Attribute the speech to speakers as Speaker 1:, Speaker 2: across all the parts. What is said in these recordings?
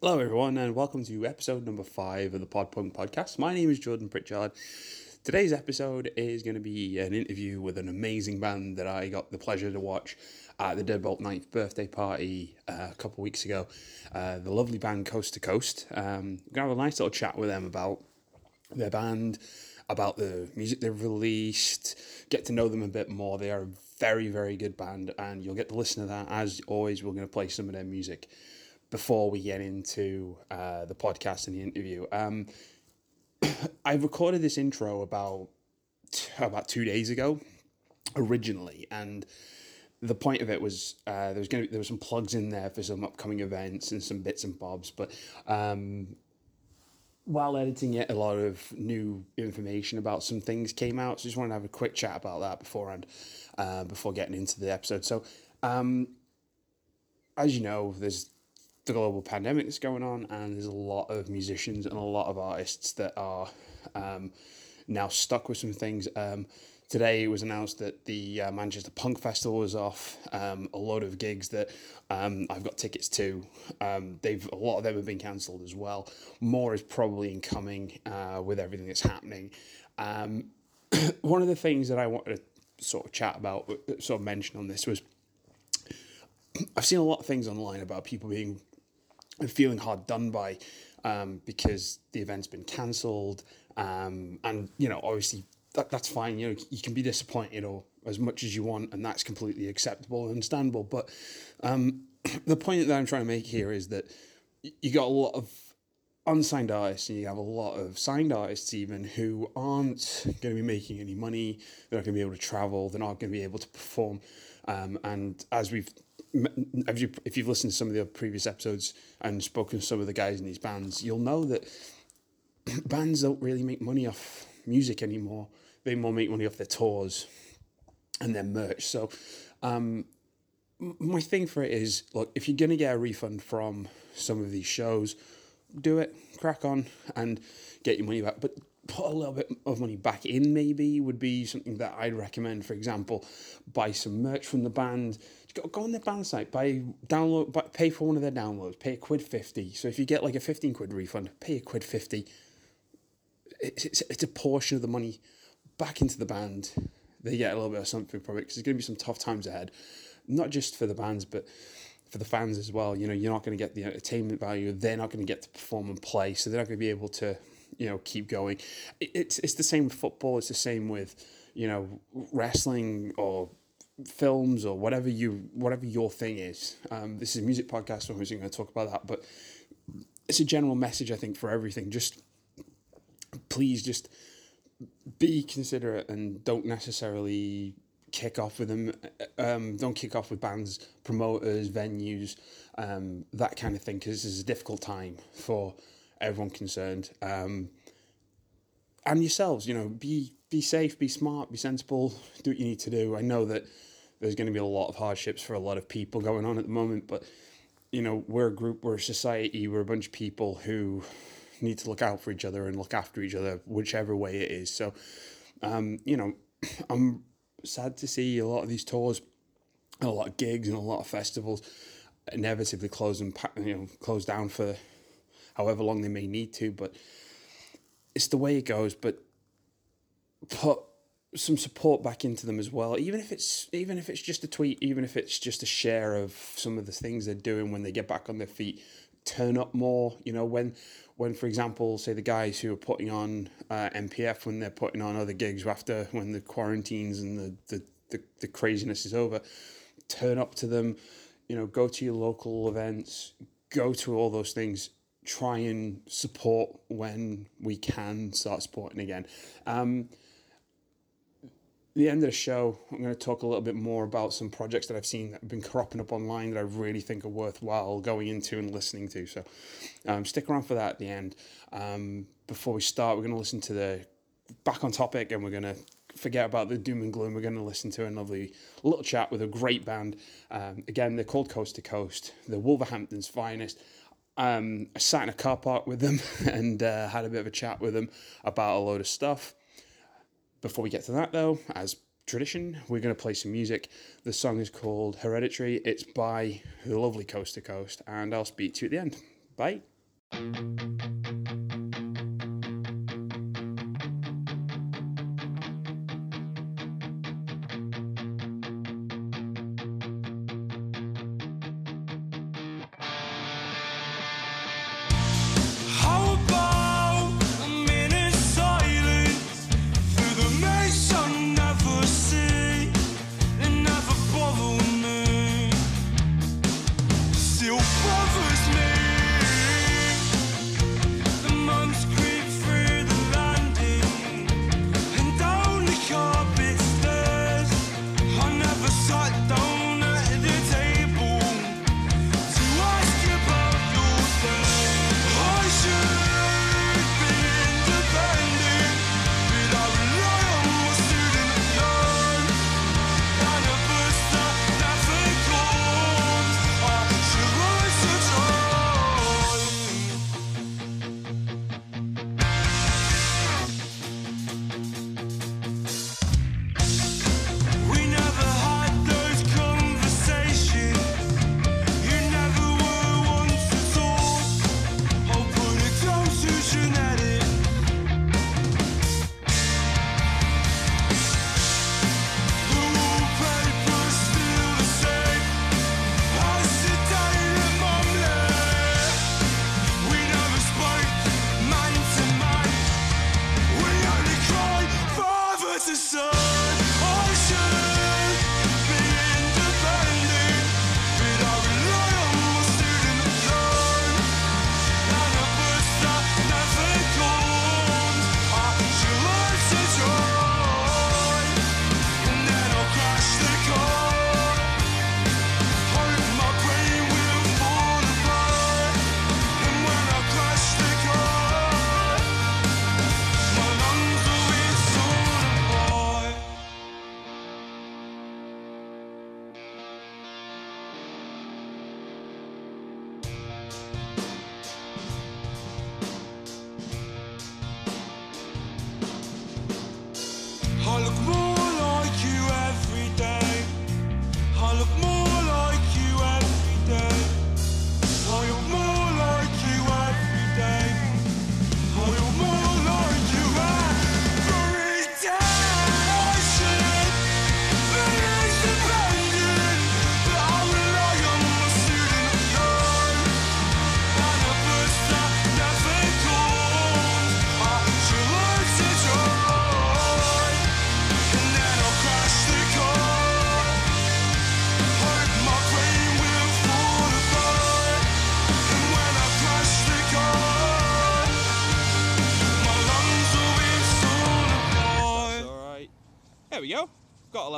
Speaker 1: Hello, everyone, and welcome to episode number five of the Pod Punk podcast. My name is Jordan Pritchard. Today's episode is going to be an interview with an amazing band that I got the pleasure to watch at the Deadbolt 9th birthday party uh, a couple weeks ago. Uh, the lovely band Coast to Coast. Um, we're going to have a nice little chat with them about their band, about the music they've released, get to know them a bit more. They are a very, very good band, and you'll get to listen to that. As always, we're going to play some of their music before we get into uh, the podcast and the interview. Um, I recorded this intro about about two days ago, originally, and the point of it was uh, there was going there were some plugs in there for some upcoming events and some bits and bobs, but um, while editing it, a lot of new information about some things came out. So just wanted to have a quick chat about that beforehand, uh, before getting into the episode. So, um, as you know, there's the global pandemic that's going on, and there's a lot of musicians and a lot of artists that are um, now stuck with some things. Um, today it was announced that the uh, Manchester Punk Festival was off. Um, a lot of gigs that um, I've got tickets to. Um, they've a lot of them have been cancelled as well. More is probably incoming uh, with everything that's happening. Um, one of the things that I wanted to sort of chat about, uh, sort of mention on this was. I've seen a lot of things online about people being feeling hard done by um, because the event's been cancelled. Um, and, you know, obviously that, that's fine. You know, you can be disappointed or as much as you want, and that's completely acceptable and understandable. But um, the point that I'm trying to make here is that you got a lot of unsigned artists and you have a lot of signed artists even who aren't going to be making any money they're not going to be able to travel they're not going to be able to perform um, and as we've if, you, if you've listened to some of the previous episodes and spoken to some of the guys in these bands, you'll know that bands don't really make money off music anymore. They more make money off their tours and their merch. So, um, my thing for it is look, if you're going to get a refund from some of these shows, do it, crack on, and get your money back. But put a little bit of money back in, maybe, would be something that I'd recommend. For example, buy some merch from the band go, on their band site, buy download, buy, pay for one of their downloads, pay a quid fifty. So if you get like a fifteen quid refund, pay a quid fifty. It's, it's, it's a portion of the money back into the band. They get a little bit of something from it because there's going to be some tough times ahead, not just for the bands, but for the fans as well. You know, you're not going to get the entertainment value. They're not going to get to perform and play, so they're not going to be able to, you know, keep going. It's it's the same with football. It's the same with, you know, wrestling or films or whatever you whatever your thing is. Um, this is a music podcast, so I'm going to talk about that. But it's a general message, I think, for everything. Just please, just be considerate and don't necessarily kick off with them. Um, don't kick off with bands, promoters, venues, um, that kind of thing, because this is a difficult time for everyone concerned. Um, and yourselves, you know, be be safe, be smart, be sensible, do what you need to do. I know that there's going to be a lot of hardships for a lot of people going on at the moment. But you know, we're a group, we're a society, we're a bunch of people who need to look out for each other and look after each other, whichever way it is. So, um, you know, I'm sad to see a lot of these tours, a lot of gigs, and a lot of festivals inevitably close and you know close down for however long they may need to. But it's the way it goes. But put some support back into them as well even if it's even if it's just a tweet even if it's just a share of some of the things they're doing when they get back on their feet turn up more you know when when for example say the guys who are putting on uh, MPF when they're putting on other gigs after when the quarantines and the, the, the, the craziness is over turn up to them you know go to your local events go to all those things try and support when we can start supporting again. Um, the end of the show, I'm going to talk a little bit more about some projects that I've seen that have been cropping up online that I really think are worthwhile going into and listening to. So um, stick around for that at the end. Um, before we start, we're going to listen to the back on topic and we're going to forget about the doom and gloom. We're going to listen to a lovely little chat with a great band. Um, again, they're called Coast to Coast. They're Wolverhampton's finest. Um, I sat in a car park with them and uh, had a bit of a chat with them about a load of stuff. Before we get to that, though, as tradition, we're going to play some music. The song is called Hereditary. It's by the lovely Coast to Coast, and I'll speak to you at the end. Bye.
Speaker 2: Still bothers me.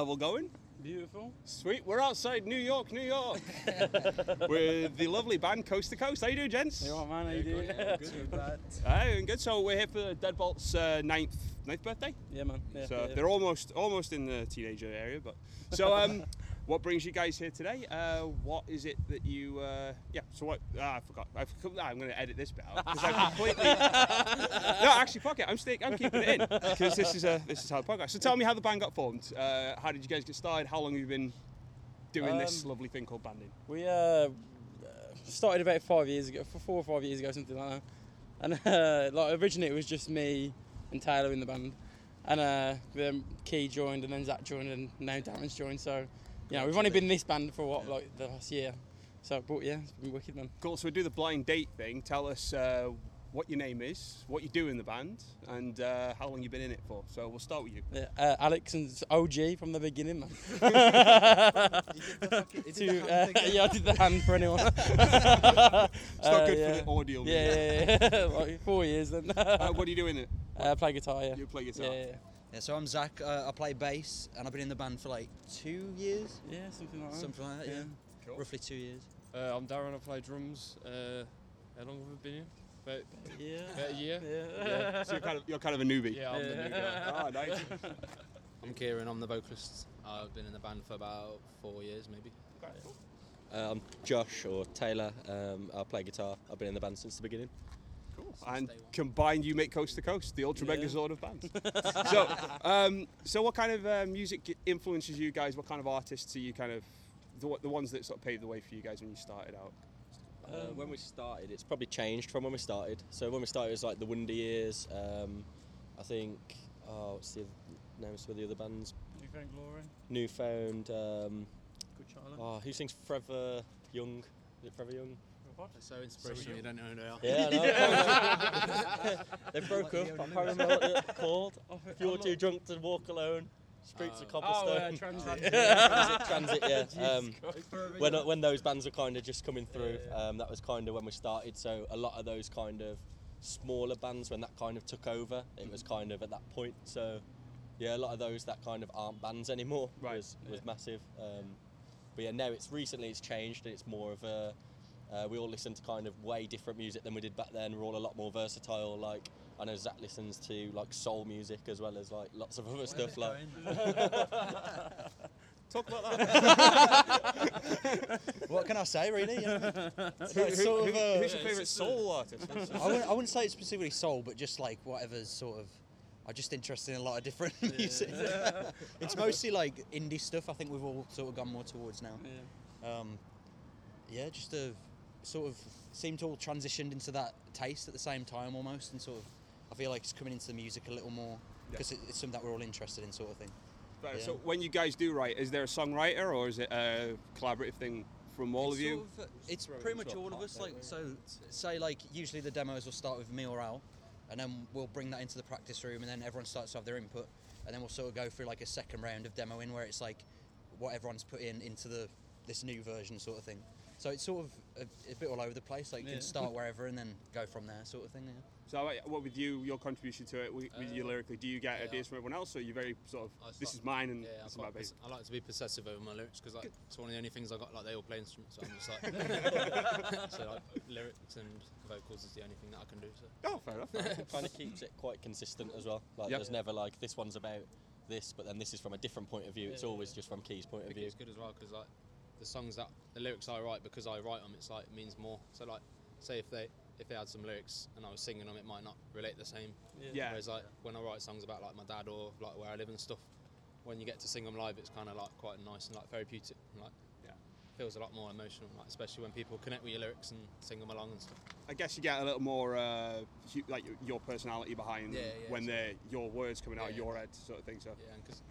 Speaker 3: Level going.
Speaker 4: Beautiful.
Speaker 3: Sweet. We're outside New York, New York. with the lovely band Coast to Coast. How you doing, gents?
Speaker 4: Hey, what man? How you doing?
Speaker 3: Aye, doing good. So we're here for Deadbolt's uh, ninth ninth birthday.
Speaker 4: yeah, man. Yeah,
Speaker 3: So
Speaker 4: yeah, yeah.
Speaker 3: they're almost almost in the teenager area, but so um, what brings you guys here today? Uh, what is it that you? Uh, yeah. So what? Ah, I forgot. I I'm going to edit this bit out because I completely. no, actually, fuck it. I'm stick. I'm keeping it in because this is a this is how the podcast. So tell me how the band got formed. Uh, how did you guys get started? How long have you been doing this
Speaker 4: Um,
Speaker 3: lovely thing called banding?
Speaker 4: We uh, started about five years ago, four or five years ago, something like that. And uh, like originally it was just me and Taylor in the band, and uh, then Key joined, and then Zach joined, and now Darren's joined. So, know, we've only been in this band for what like the last year. So, but yeah, it's been wicked, man.
Speaker 3: Cool. So we do the blind date thing. Tell us uh, what your name is, what you do in the band, and uh, how long you've been in it for. So we'll start with you.
Speaker 4: Yeah, uh, Alex and OG from the beginning, man. To, uh, yeah, I did the hand for anyone.
Speaker 3: It's not
Speaker 4: Uh,
Speaker 3: good
Speaker 4: yeah.
Speaker 3: for the audio.
Speaker 4: Yeah, yeah, yeah. like four years then.
Speaker 3: Uh, what do you do in it?
Speaker 4: uh, play guitar, yeah.
Speaker 3: You play guitar.
Speaker 4: Yeah, yeah,
Speaker 5: Yeah, so I'm Zach. Uh, I play bass, and I've been in the band for like two years,
Speaker 4: yeah. Yeah, something like that.
Speaker 5: something like that. Yeah,
Speaker 3: Cool.
Speaker 5: roughly two years.
Speaker 6: Uh, I'm Darren, I play drums. Uh, how long have we been here? About,
Speaker 4: Yeah.
Speaker 6: about a year?
Speaker 4: Yeah.
Speaker 3: So you're kind of you're kind of a newbie.
Speaker 6: Yeah, I'm the new guy.
Speaker 3: Ah, nice.
Speaker 7: I'm Kieran, I'm the vocalist. I've been in the band for about four years, maybe.
Speaker 8: Uh, I'm Josh or Taylor. Um, I play guitar. I've been in the band since the beginning.
Speaker 3: Cool. And combined, you make Coast to Coast, the ultra
Speaker 4: Yeah.
Speaker 3: megazord of bands. so, um, so what kind of uh, music influences you guys? What kind of artists are you kind of the, the ones that sort of paved the way for you guys when you started out?
Speaker 8: Uh, when we started, it's probably changed from when we started. So when we started, it was like the Wonder Years. Um, I think. Oh, what's the other names for the other bands?
Speaker 4: New Found Glory.
Speaker 8: Newfound. Um,
Speaker 4: Good Charlotte.
Speaker 8: oh, who sings Forever Young? Is it Forever Young?
Speaker 7: They're so inspirational, you don't know who they are.
Speaker 8: Yeah, they broke up. I can't remember what they're called. If you're too drunk to walk alone, streets of
Speaker 7: Oh.
Speaker 8: cobblestone.
Speaker 4: Oh, uh, Transit.
Speaker 8: transit, transit, yeah. Um,
Speaker 4: Christ.
Speaker 8: when when those bands were kind of just coming through, um, that was kind of when we started. So a lot of those kind of smaller bands, when that kind of took over, it was kind of at that point. So yeah, a lot of those that kind of aren't bands anymore
Speaker 3: Right.
Speaker 8: was was massive. Um, but yeah, now it's recently it's changed and it's more of a. Uh, we all listen to kind of way different music than we did back then. We're all a lot more versatile. Like I know Zach listens to like soul music as well as like lots of other stuff. Like
Speaker 3: Talk about that.
Speaker 5: what can I say, really? You know?
Speaker 3: Who-
Speaker 5: like
Speaker 3: who-
Speaker 5: sort of,
Speaker 3: who-
Speaker 5: uh,
Speaker 3: who's your favourite soul artist?
Speaker 5: I wouldn't, I wouldn't say it's specifically soul, but just like whatever's sort of. I'm just interested in a lot of different music. it's mostly like indie stuff. I think we've all sort of gone more towards now.
Speaker 4: Yeah.
Speaker 5: Um, yeah, just a sort of seemed to all transitioned into that taste at the same time almost, and sort of I feel like it's coming into the music a little more because it, it's something that we're all interested in, sort of thing. Yeah.
Speaker 3: So when you guys do write, is there a songwriter or is it a collaborative thing from all
Speaker 5: It's
Speaker 3: of you?
Speaker 5: sort of-
Speaker 8: uh, it's
Speaker 5: pretty much all of us. Like so, say like usually the demos will start with me or Al, and then we'll bring that into the practice room, and then everyone starts to have their input, and then we'll sort of go through like a second round of demoing where it's like what everyone's put in into the this new version sort of thing. So it's sort of a, a bit all over the place. Like you
Speaker 4: Yeah.
Speaker 5: can start wherever and then go from there, sort of thing. Yeah.
Speaker 3: So uh, what with you, your contribution to it, with, with you
Speaker 7: Uh,
Speaker 3: lyrically, do you get
Speaker 7: yeah.
Speaker 3: ideas from everyone else or are you very sort of,
Speaker 7: I
Speaker 3: this is mine and
Speaker 7: Yeah, I'm
Speaker 3: this is my
Speaker 7: quite I like to be possessive over my lyrics because like, it's one of the only things I got. Like they all play instruments, so I'm just like, so like lyrics and vocals is the only thing that I can do. So
Speaker 3: Oh, fair enough. enough.
Speaker 8: kind of keeps it quite consistent as well. Like
Speaker 3: Yep.
Speaker 8: there's never like this one's about this, but then this is from a different point of view. It's
Speaker 7: Yeah,
Speaker 8: always
Speaker 7: yeah.
Speaker 8: just from Key's point
Speaker 7: I
Speaker 8: of view.
Speaker 7: it's good as well because like the songs that the lyrics I write because I write them, it's like it means more. So like, say if they if they had some lyrics and I was singing them, it might not relate the same.
Speaker 3: Yeah.
Speaker 7: Whereas like when I write songs about like my dad or like where I live and stuff, when you get to sing them live, it's kind of like quite nice and like therapeutic. And, like
Speaker 3: Yeah.
Speaker 7: feels a lot more emotional, like especially when people connect with your lyrics and sing them along and stuff.
Speaker 3: I guess you get a little more uh, hu- like your personality behind
Speaker 7: Yeah, yeah,
Speaker 3: when
Speaker 7: so-
Speaker 3: they're your words coming out of
Speaker 7: Yeah.
Speaker 3: your head, sort of thing. So
Speaker 7: Yeah, because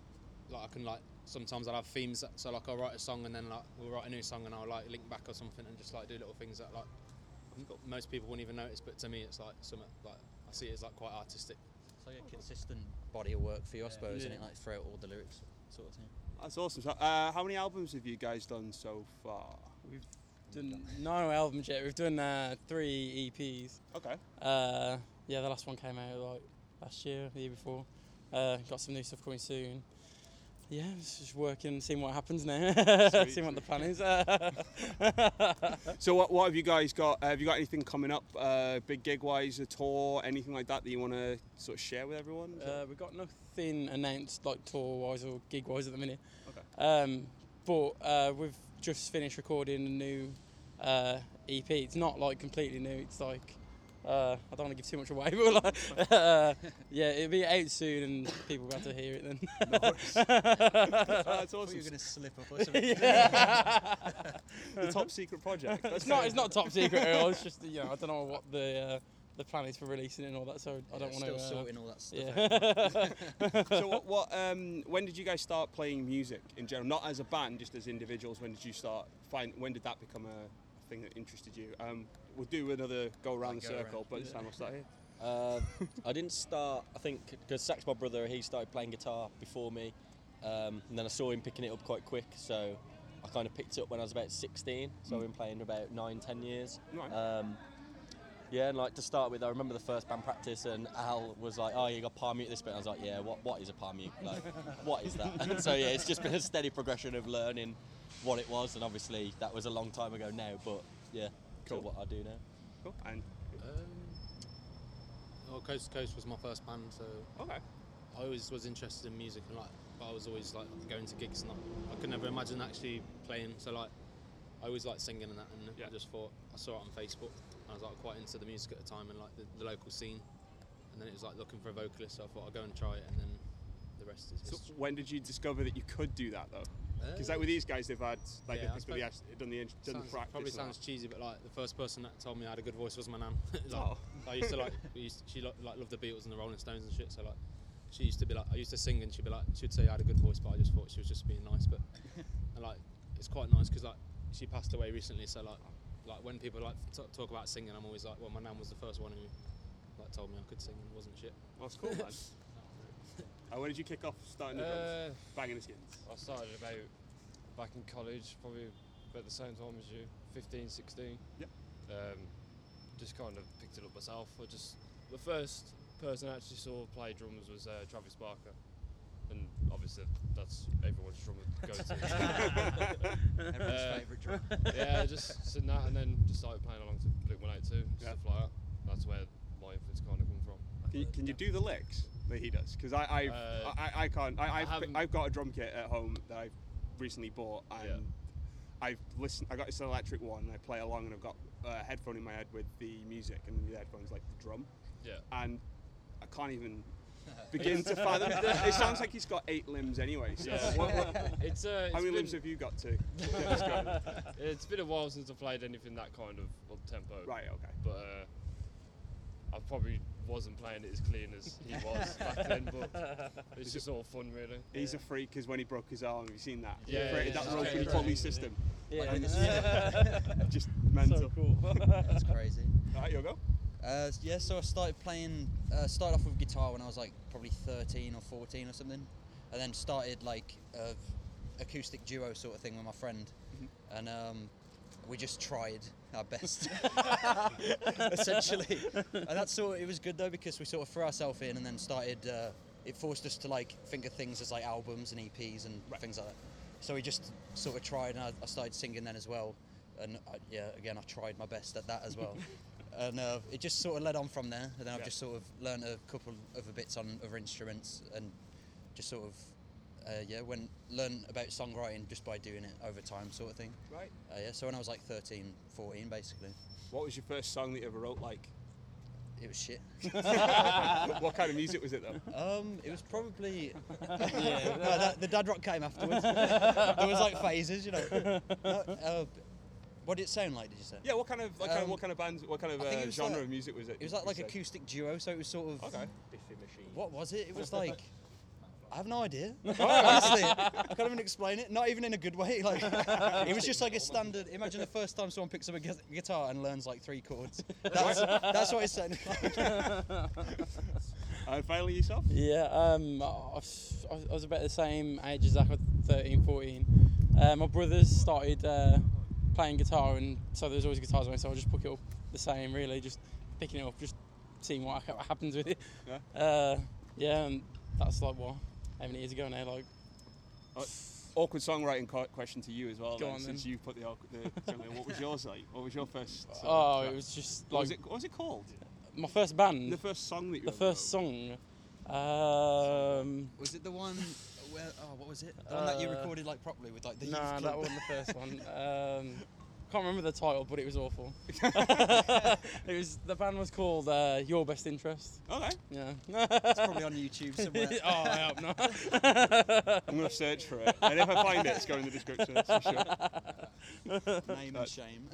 Speaker 7: like I can like sometimes I'll have themes that so like I'll write a song and then like we'll write a new song and I'll like link back or something and just like do little things that like most people wouldn't even notice, but to me it's like something like I see it as like quite artistic.
Speaker 5: It's like a consistent body of work for you, I suppose, and
Speaker 4: Yeah.
Speaker 5: it like throughout all the lyrics, sort of thing.
Speaker 3: that's awesome. So, uh, how many albums have you guys done so far?
Speaker 4: We've done no albums yet. We've done uh, three EPs.
Speaker 3: Okay.
Speaker 4: Uh, yeah, the last one came out like last year, the year before. Uh, got some new stuff coming soon. Yeah, it's just working, seeing what happens now, seeing what the plan is.
Speaker 3: So what, what have you guys got? Uh, have you got anything coming up, uh, big gig wise, a tour, anything like that that you want to sort of share with everyone?
Speaker 4: uh, we've got nothing announced like tour wise or gig wise at the minute.
Speaker 3: Okay.
Speaker 4: Um, but uh, we've just finished recording a new uh, EP. It's not like completely new. It's like uh, I don't want to give too much away, but like, uh, yeah, it'll be out soon and people will have to hear it then.
Speaker 3: that's
Speaker 5: I
Speaker 3: awesome.
Speaker 5: You're going to slip up or something.
Speaker 3: the top secret project. That's
Speaker 4: it's not. It's not top secret at all. It's just you know I don't know what the uh, the plan is for releasing it and all that. So I don't want to.
Speaker 5: still sorting all that stuff.
Speaker 4: yeah.
Speaker 3: so what, what um, when did you guys start playing music in general not as a band just as individuals when did you start find when did that become a thing that interested you um, we'll do another go around the
Speaker 5: go
Speaker 3: circle
Speaker 5: around.
Speaker 3: but this time I'll start here
Speaker 8: Uh, I didn't start, I think, because Sax, my brother, he started playing guitar before me. Um, and then I saw him picking it up quite quick, so I kind of picked it up when I was about 16. So I've been playing about nine, ten years.
Speaker 3: Right.
Speaker 8: Um, yeah, and like to start with, I remember the first band practice, and Al was like, "Oh, you got palm mute this bit." And I was like, "Yeah, what what is a palm mute? Like, what is that?" And so yeah, it's just been a steady progression of learning what it was, and obviously that was a long time ago now, but yeah,
Speaker 3: Cool.
Speaker 8: what I do now.
Speaker 3: cool and
Speaker 7: Um, well, Coast to Coast was my first band, so
Speaker 3: okay
Speaker 7: I always was interested in music and like, I was always like going to gigs and like, I could never imagine actually playing. So like, I always liked singing and that, and
Speaker 3: Yeah.
Speaker 7: I just thought I saw it on Facebook. And I was like quite into the music at the time and like the, the local scene, and then it was like looking for a vocalist. So I thought I'd go and try it, and then the rest is
Speaker 3: so
Speaker 7: history.
Speaker 3: when did you discover that you could do that though Because like oh. with these guys, they've had like
Speaker 7: Yeah,
Speaker 3: they've probably
Speaker 7: suppose-
Speaker 3: asked- done the done
Speaker 7: sounds,
Speaker 3: the practice.
Speaker 7: probably sounds
Speaker 3: that.
Speaker 7: cheesy, but like the first person that told me I had a good voice was my nan. like,
Speaker 3: Oh.
Speaker 7: I used to like, used she lo- like loved the Beatles and the Rolling Stones and shit. So like, she used to be like, I used to sing and she'd be like, she'd say I had a good voice, but I just thought she was just being nice. But and like, it's quite nice because like she passed away recently. So like, like when people like t- talk about singing, I'm always like, well, my nan was the first one who like told me I could sing and wasn't shit.
Speaker 3: Well, that's cool, man. Uh, when did you kick off starting the drums?
Speaker 6: Uh,
Speaker 3: Banging the skins.
Speaker 6: I started about back in college, probably about the same time as you, 15, 16.
Speaker 3: Yep.
Speaker 6: Um, just kind of picked it up myself. I just the first person I actually saw play drums was uh, Travis Barker, and obviously that's everyone's drummer go-to.
Speaker 5: Everyone's
Speaker 6: Uh,
Speaker 5: favourite drum.
Speaker 6: yeah, just sitting that, and then just started playing along to Blink 182
Speaker 3: Yeah.
Speaker 6: stuff like that. That's where my influence kind of come from.
Speaker 3: Can you, can you do the licks that he does? Because I I've,
Speaker 6: Uh,
Speaker 3: I I can't. I, I've,
Speaker 6: haven't-
Speaker 3: I've got a drum kit at home that I've recently bought, and
Speaker 6: Yeah.
Speaker 3: I've listened. I got this electric one, and I play along, and I've got a headphone in my head with the music, and the headphones like the drum,
Speaker 6: Yeah.
Speaker 3: and I can't even begin to fathom. it sounds like he's got eight limbs anyway. So
Speaker 6: Yeah.
Speaker 3: what, what,
Speaker 6: It's, uh, it's
Speaker 3: how many
Speaker 6: been,
Speaker 3: limbs have you got to get this going?
Speaker 6: It's been a while since I played anything that kind of up tempo.
Speaker 3: Right. Okay.
Speaker 6: But uh, I've probably wasn't playing it as clean as he was back then. But it's just all fun, really.
Speaker 3: He's a freak because when he broke his arm, have you seen that? He
Speaker 6: Yeah,
Speaker 3: created
Speaker 6: yeah,
Speaker 3: that
Speaker 6: yeah.
Speaker 3: rope
Speaker 6: Yeah.
Speaker 3: pulley system.
Speaker 4: Yeah.
Speaker 5: Like, it's-
Speaker 3: Just mental.
Speaker 4: so cool.
Speaker 5: That's crazy.
Speaker 3: Alright, you'll go.
Speaker 5: Uh, yeah, so I started playing. Uh, started off with guitar when I was like probably 13 or 14 or something, and then started like a acoustic duo sort of thing with my friend, and um, we just tried our best, essentially. And that's sort. Of, it was good though because we sort of threw ourselves in and then started. Uh, it forced us to like think of things as like albums and EPs and things like that. So we just sort of tried, and I, I started singing then as well. And I, yeah, again, I tried my best at that as well. and uh, it just sort of led on from there. And then I've just sort of learned a couple of other bits on other instruments, and just sort of uh, yeah, went learn about songwriting just by doing it over time, sort of thing.
Speaker 3: Right.
Speaker 5: Uh, yeah, so when I was like 13, 14, basically,
Speaker 3: What was your first song that you ever wrote? Like,
Speaker 5: it was shit.
Speaker 3: what kind of music was it though?
Speaker 5: Um, it was probably yeah. No, that, the dad rock came afterwards. there was like phases, you know. No, uh, what did it sound like? Did you say?
Speaker 3: Yeah, what kind of, what kind of,
Speaker 5: Um,
Speaker 3: what kind of bands, what kind of uh, genre
Speaker 5: like-
Speaker 3: of music was it?
Speaker 5: It was like like acoustic duo, so it was sort of.
Speaker 3: Okay. Biffy Machine.
Speaker 5: What was it? It was like. I have no idea. Honestly, I can't even explain it. Not even in a good way. Like, it was just like a standard. Imagine the first time someone picks up a guitar and learns like three chords. That's, that's what it sounded like.
Speaker 3: And finally, yourself.
Speaker 4: Yeah, um, I was I was about the same age as Zach, at 13, 14. Uh, my brothers started uh, playing guitar, and so there's always guitars around, so I just pick it up the same, really, just picking it up, just seeing what happens with it.
Speaker 3: Yeah.
Speaker 4: Uh, yeah, and that's like what, how many years ago now? Like,
Speaker 3: Awkward songwriting question to you as well.
Speaker 4: Go
Speaker 3: then,
Speaker 4: on,
Speaker 3: since
Speaker 4: then.
Speaker 3: you put the, awkward- the what was yours like? What was your first? sort of
Speaker 4: oh,
Speaker 3: track?
Speaker 4: it was just
Speaker 3: What
Speaker 4: like
Speaker 3: was it? What was it called?
Speaker 4: my first band,
Speaker 3: The first song that you.
Speaker 4: the first
Speaker 3: wrote?
Speaker 4: song. Um,
Speaker 5: Was it the one? Where, oh, what was it? The one that you
Speaker 4: Uh,
Speaker 5: recorded like properly with like the.
Speaker 4: Nah,
Speaker 5: youth
Speaker 4: that
Speaker 5: club?
Speaker 4: wasn't the first one. Um, can't remember the title, but it was awful. it was the band was called uh, Your Best Interest.
Speaker 3: Okay.
Speaker 4: Yeah.
Speaker 5: It's probably on YouTube somewhere.
Speaker 4: oh, I hope not.
Speaker 3: I'm gonna search for it, and if I find it, it's going in the description. For sure.
Speaker 5: Name and shame.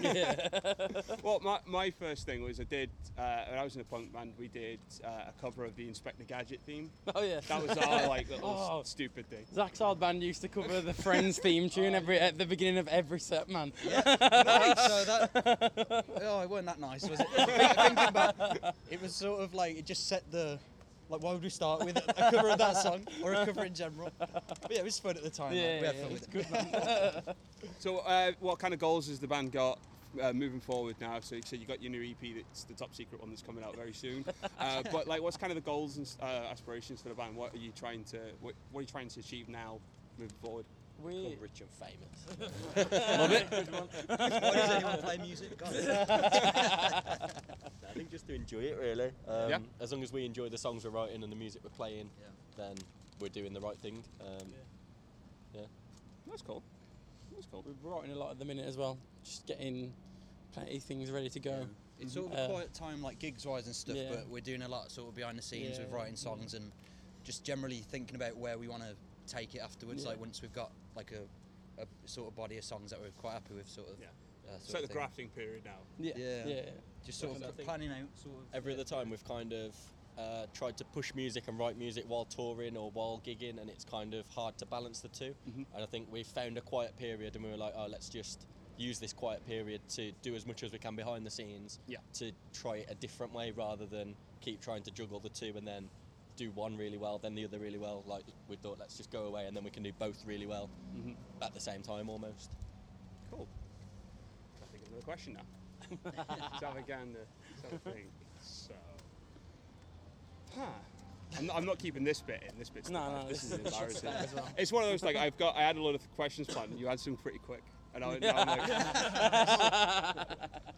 Speaker 4: yeah.
Speaker 3: Well, my, my first thing was I did uh, when I was in a punk band. We did uh, a cover of the Inspector Gadget theme.
Speaker 4: Oh yeah.
Speaker 3: That was our like little
Speaker 4: Oh.
Speaker 3: stupid thing.
Speaker 4: Zach's old band used to cover the Friends theme tune every at the beginning of every set, man.
Speaker 5: Right, so that. Oh, it wasn't that nice, was it? Thinking back, it was sort of like it just set the. Like, why would we start with a cover of that song or a cover in general? But yeah, it was fun at the time.
Speaker 4: Yeah,
Speaker 5: like, we had
Speaker 4: yeah,
Speaker 5: fun with it.
Speaker 4: good, man.
Speaker 3: So, uh, what kind of goals has the band got uh, moving forward now? So, so you got your new EP. That's the top secret one that's coming out very soon. Uh, but like, what's kind of the goals and uh, aspirations for the band? What are you trying to? What, what are you trying to achieve now, moving forward?
Speaker 4: We,
Speaker 8: rich and famous.
Speaker 4: love it.
Speaker 5: Why does anyone play music? God.
Speaker 8: I think just to enjoy it, really. Um,
Speaker 3: Yeah.
Speaker 8: As long as we enjoy the songs we're writing and the music we're playing,
Speaker 5: Yeah.
Speaker 8: then we're doing the right thing. Um, yeah.
Speaker 3: That's cool. That's cool.
Speaker 4: We're writing a lot at the minute as well. Just getting plenty of things ready to go.
Speaker 5: It's sort of a
Speaker 4: Uh,
Speaker 5: quiet time, like gigs wise and stuff,
Speaker 4: yeah.
Speaker 5: but we're doing a lot sort of behind the scenes with
Speaker 4: Yeah.
Speaker 5: writing songs and just generally thinking about where we want to take it afterwards.
Speaker 4: Yeah.
Speaker 5: Like once we've got like a, a sort of body of songs that we're quite happy with, sort of.
Speaker 3: Yeah.
Speaker 5: Uh,
Speaker 3: It's
Speaker 5: sort
Speaker 3: like
Speaker 5: of
Speaker 3: the
Speaker 5: thing.
Speaker 3: grafting period now.
Speaker 4: Yeah.
Speaker 5: Yeah.
Speaker 4: Yeah.
Speaker 5: Just sort
Speaker 8: Definitely.
Speaker 5: of planning out, sort of.
Speaker 8: Every other time we've kind of uh, tried to push music and write music while touring or while gigging, and it's kind of hard to balance the 2
Speaker 3: Mhm.
Speaker 8: And I think we found a quiet period, and we were like, oh, let's just use this quiet period to do as much as we can behind the scenes
Speaker 3: Yeah.
Speaker 8: to try it a different way rather than keep trying to juggle the two and then do one really well, then the other really well. Like we thought, let's just go away and then we can do both really well
Speaker 3: Mhm.
Speaker 8: at the same time almost.
Speaker 3: Cool. I think another question now. Let's have a gander. Let's have a think. So, huh. I'm not, I'm not keeping this bit in. This bit's
Speaker 4: No,
Speaker 3: the-
Speaker 4: no,
Speaker 3: this
Speaker 4: this
Speaker 3: is
Speaker 4: is-
Speaker 3: embarrassing.
Speaker 4: as well.
Speaker 3: It's one of those like I've got. I had a lot of questions planned. You had some pretty quick, and I, now I'm like,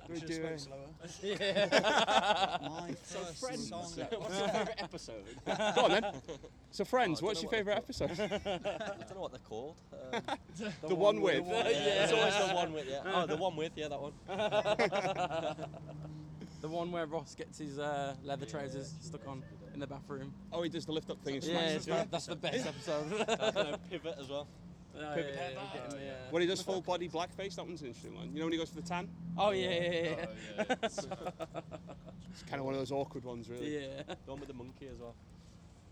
Speaker 3: we
Speaker 5: Should've
Speaker 3: do
Speaker 5: spoke
Speaker 3: it?
Speaker 5: slower.
Speaker 4: Yeah.
Speaker 5: My first song.
Speaker 8: What's your favourite episode?
Speaker 3: Go on then. So, friends,
Speaker 8: Oh,
Speaker 3: what's your
Speaker 8: what
Speaker 3: favourite episode?
Speaker 8: I don't know what they're called. Um,
Speaker 3: The, one with.
Speaker 8: yeah, it's always the one with. Yeah. Oh, the one with. Yeah, that one.
Speaker 4: the one where Ross gets his uh, leather trousers stuck on in the bathroom.
Speaker 3: Oh, he does the lift up thing and
Speaker 4: Yeah,
Speaker 3: smashes it.
Speaker 4: that, that's the best episode.
Speaker 8: Uh, pivot as well.
Speaker 4: Oh, yeah, yeah, yeah, we're getting the,
Speaker 3: When he does full body blackface, that one's an interesting one. You know when he goes for the tan?
Speaker 4: Oh yeah, yeah, yeah,
Speaker 6: Oh, yeah.
Speaker 3: It's kind of one of those awkward ones, really.
Speaker 4: yeah.
Speaker 8: The one with the monkey as well.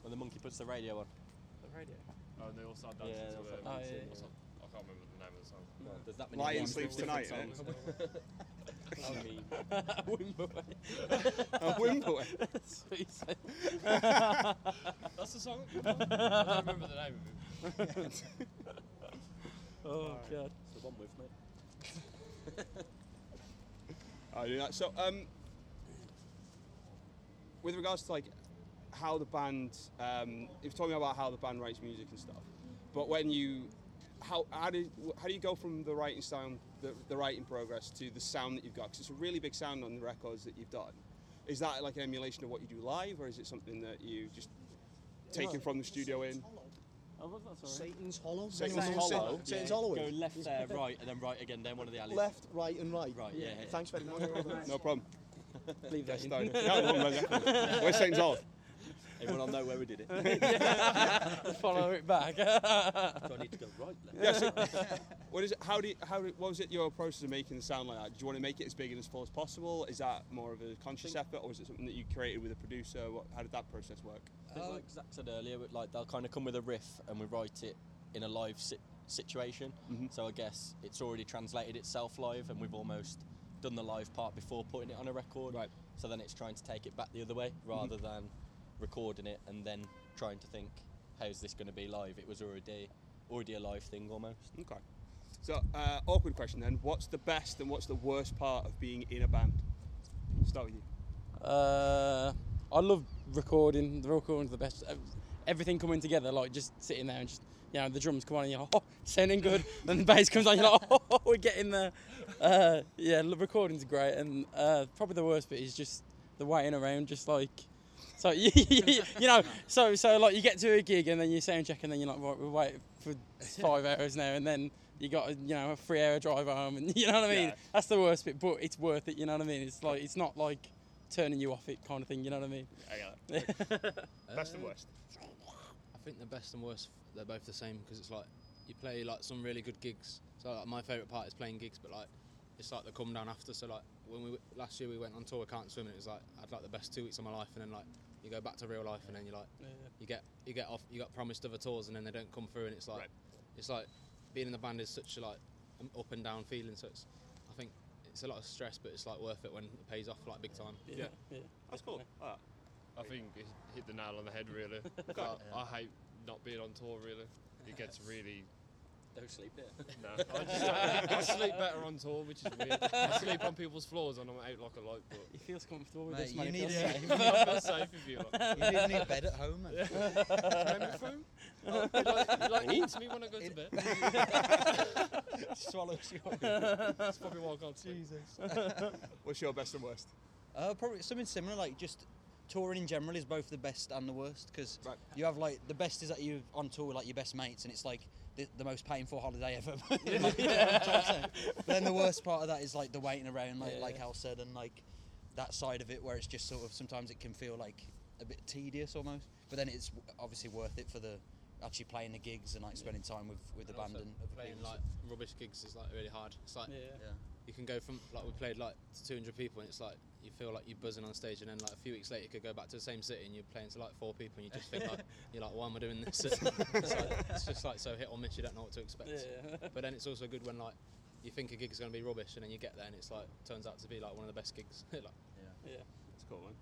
Speaker 8: When the monkey puts the radio on.
Speaker 4: The radio.
Speaker 6: Oh, and they all start dancing
Speaker 8: Yeah,
Speaker 6: to
Speaker 8: they'll
Speaker 6: it.
Speaker 4: Oh,
Speaker 8: dancing.
Speaker 4: yeah,
Speaker 6: I can't remember the name of the song.
Speaker 8: No, there's that many
Speaker 3: Lion sleeps
Speaker 8: different
Speaker 3: tonight,
Speaker 8: songs.
Speaker 3: innit?
Speaker 8: I mean,
Speaker 4: Wimbo.
Speaker 3: A Wimble.
Speaker 4: That's what he said.
Speaker 6: That's the song? I don't remember the name of it.
Speaker 4: Oh god.
Speaker 8: it's the one with me.
Speaker 3: I do that. So, um, with regards to like how the band, um, you've told me about how the band writes music and stuff, but when you, how how do how do you go from the writing sound, the, the writing progress to the sound that you've got? Because it's a really big sound on the records that you've done. Is that like an emulation of what you do live, or is it something that you just taken from the studio in?
Speaker 4: Oh, what's that? Sorry.
Speaker 9: Satan's Hollow.
Speaker 3: Satan's
Speaker 9: Satan's
Speaker 3: Hollow.
Speaker 9: Satan's
Speaker 8: Yeah,
Speaker 9: Hollow.
Speaker 8: Go left there, right, and then right again down one of the alleys.
Speaker 9: Left, right, and right.
Speaker 8: Right, yeah, yeah.
Speaker 9: Thanks very much.
Speaker 3: No problem.
Speaker 4: Leave that
Speaker 3: Yes,
Speaker 4: in.
Speaker 3: no, no, no, definitely. Where's Satan's Hollow?
Speaker 8: Everyone will know where we did it.
Speaker 4: Follow it back.
Speaker 8: so I need to go right, left.
Speaker 3: Yeah, so what is it? How do you, how do- what was it your process of making the sound like that? Do you want to make it as big and as full as possible? Is that more of a conscious effort, or is it something that you created with a producer? What, how did that process work?
Speaker 8: I think like Zach said earlier, but, like they'll kind of come with a riff and we write it in a live si- situation.
Speaker 3: Mhm.
Speaker 8: So I guess it's already translated itself live, and we've almost done the live part before putting it on a record.
Speaker 3: Right.
Speaker 8: So then it's trying to take it back the other way rather than recording it and then trying to think, how's this going to be live? It was already already a live thing almost.
Speaker 3: Okay. So uh, awkward question then. What's the best and what's the worst part of being in a band? Start with you.
Speaker 4: Uh, I love recording. The recording's the best. Everything coming together, like just sitting there and just, you know, the drums come on and you're like, oh, sounding good. then the bass comes on, you're like, oh, we're getting there. Uh, yeah, the recording's great. And uh, probably the worst bit is just the waiting around, just like, so you, you know, so so like you get to a gig and then you sound check and then you're like, right, we'll wait for five hours now, and then you got you know a three hour drive home, and you know what I mean.
Speaker 3: Yeah.
Speaker 4: That's the worst bit, but it's worth it. You know what I mean? It's like it's not like turning you off it kind of thing. You know what I mean?
Speaker 3: I get it. Best and worst.
Speaker 7: I think the best and worst, they're both the same because it's like you play like some really good gigs. So like, my favourite part is playing gigs, but like it's like the come down after. So like when we last year we went on tour, I can't swim, and it was like I had like the best two weeks of my life, and then like you go back to real life, and then you're like you get you get off, you got promised other tours, and then they don't come through, and it's like
Speaker 3: Right.
Speaker 7: it's like being in the band is such a like an up and down feeling. So it's I think it's a lot of stress, but it's like worth it when it pays off like big time.
Speaker 3: Yeah.
Speaker 4: yeah.
Speaker 3: That's cool.
Speaker 6: I think it hit the nail on the head, really. I, I hate not being on tour, really. It gets really.
Speaker 8: Don't sleep there.
Speaker 6: No. I, just, I sleep better on tour, which is weird. I sleep on people's floors and I'm out like a light, but.
Speaker 4: He feels comfortable with
Speaker 5: Mate,
Speaker 4: this
Speaker 5: you
Speaker 4: man. he
Speaker 5: need
Speaker 4: feels
Speaker 5: a-
Speaker 4: safe.
Speaker 6: I feel safe if you like.
Speaker 5: You need a bed at home. Man.
Speaker 6: Memory foam? Oh, it like, it like eats me when I go to bed.
Speaker 5: Swallows you.
Speaker 6: That's probably why I can't sleep.
Speaker 3: what's your best and worst?
Speaker 5: Uh, probably something similar, like just touring in general is both the best and the worst because
Speaker 3: Right.
Speaker 5: you have like the best is that you're on tour with like your best mates and it's like the, the most painful holiday ever. Like, you know what I'm trying to say? But then the worst part of that is like the waiting around, like
Speaker 4: Yeah.
Speaker 5: like Al said, and like that side of it where it's just sort of sometimes it can feel like a bit tedious almost. But then it's obviously worth it for the actually playing the gigs and like spending time with, with the band and
Speaker 7: playing
Speaker 5: people.
Speaker 7: like rubbish gigs is like really hard. It's like
Speaker 4: Yeah.
Speaker 5: Yeah.
Speaker 7: you can go from like we played like to 200 people and it's like you feel like you're buzzing on stage and then like a few weeks later you could go back to the same city and you're playing to like four people and you just think like you're like why am I doing this? it's, like, it's just like so hit or miss. You don't know what to expect.
Speaker 4: Yeah.
Speaker 7: But then it's also good when like you think a gig is going to be rubbish and then you get there and it's like turns out to be like one of the best gigs. like,
Speaker 4: Yeah.
Speaker 3: That's cool, man.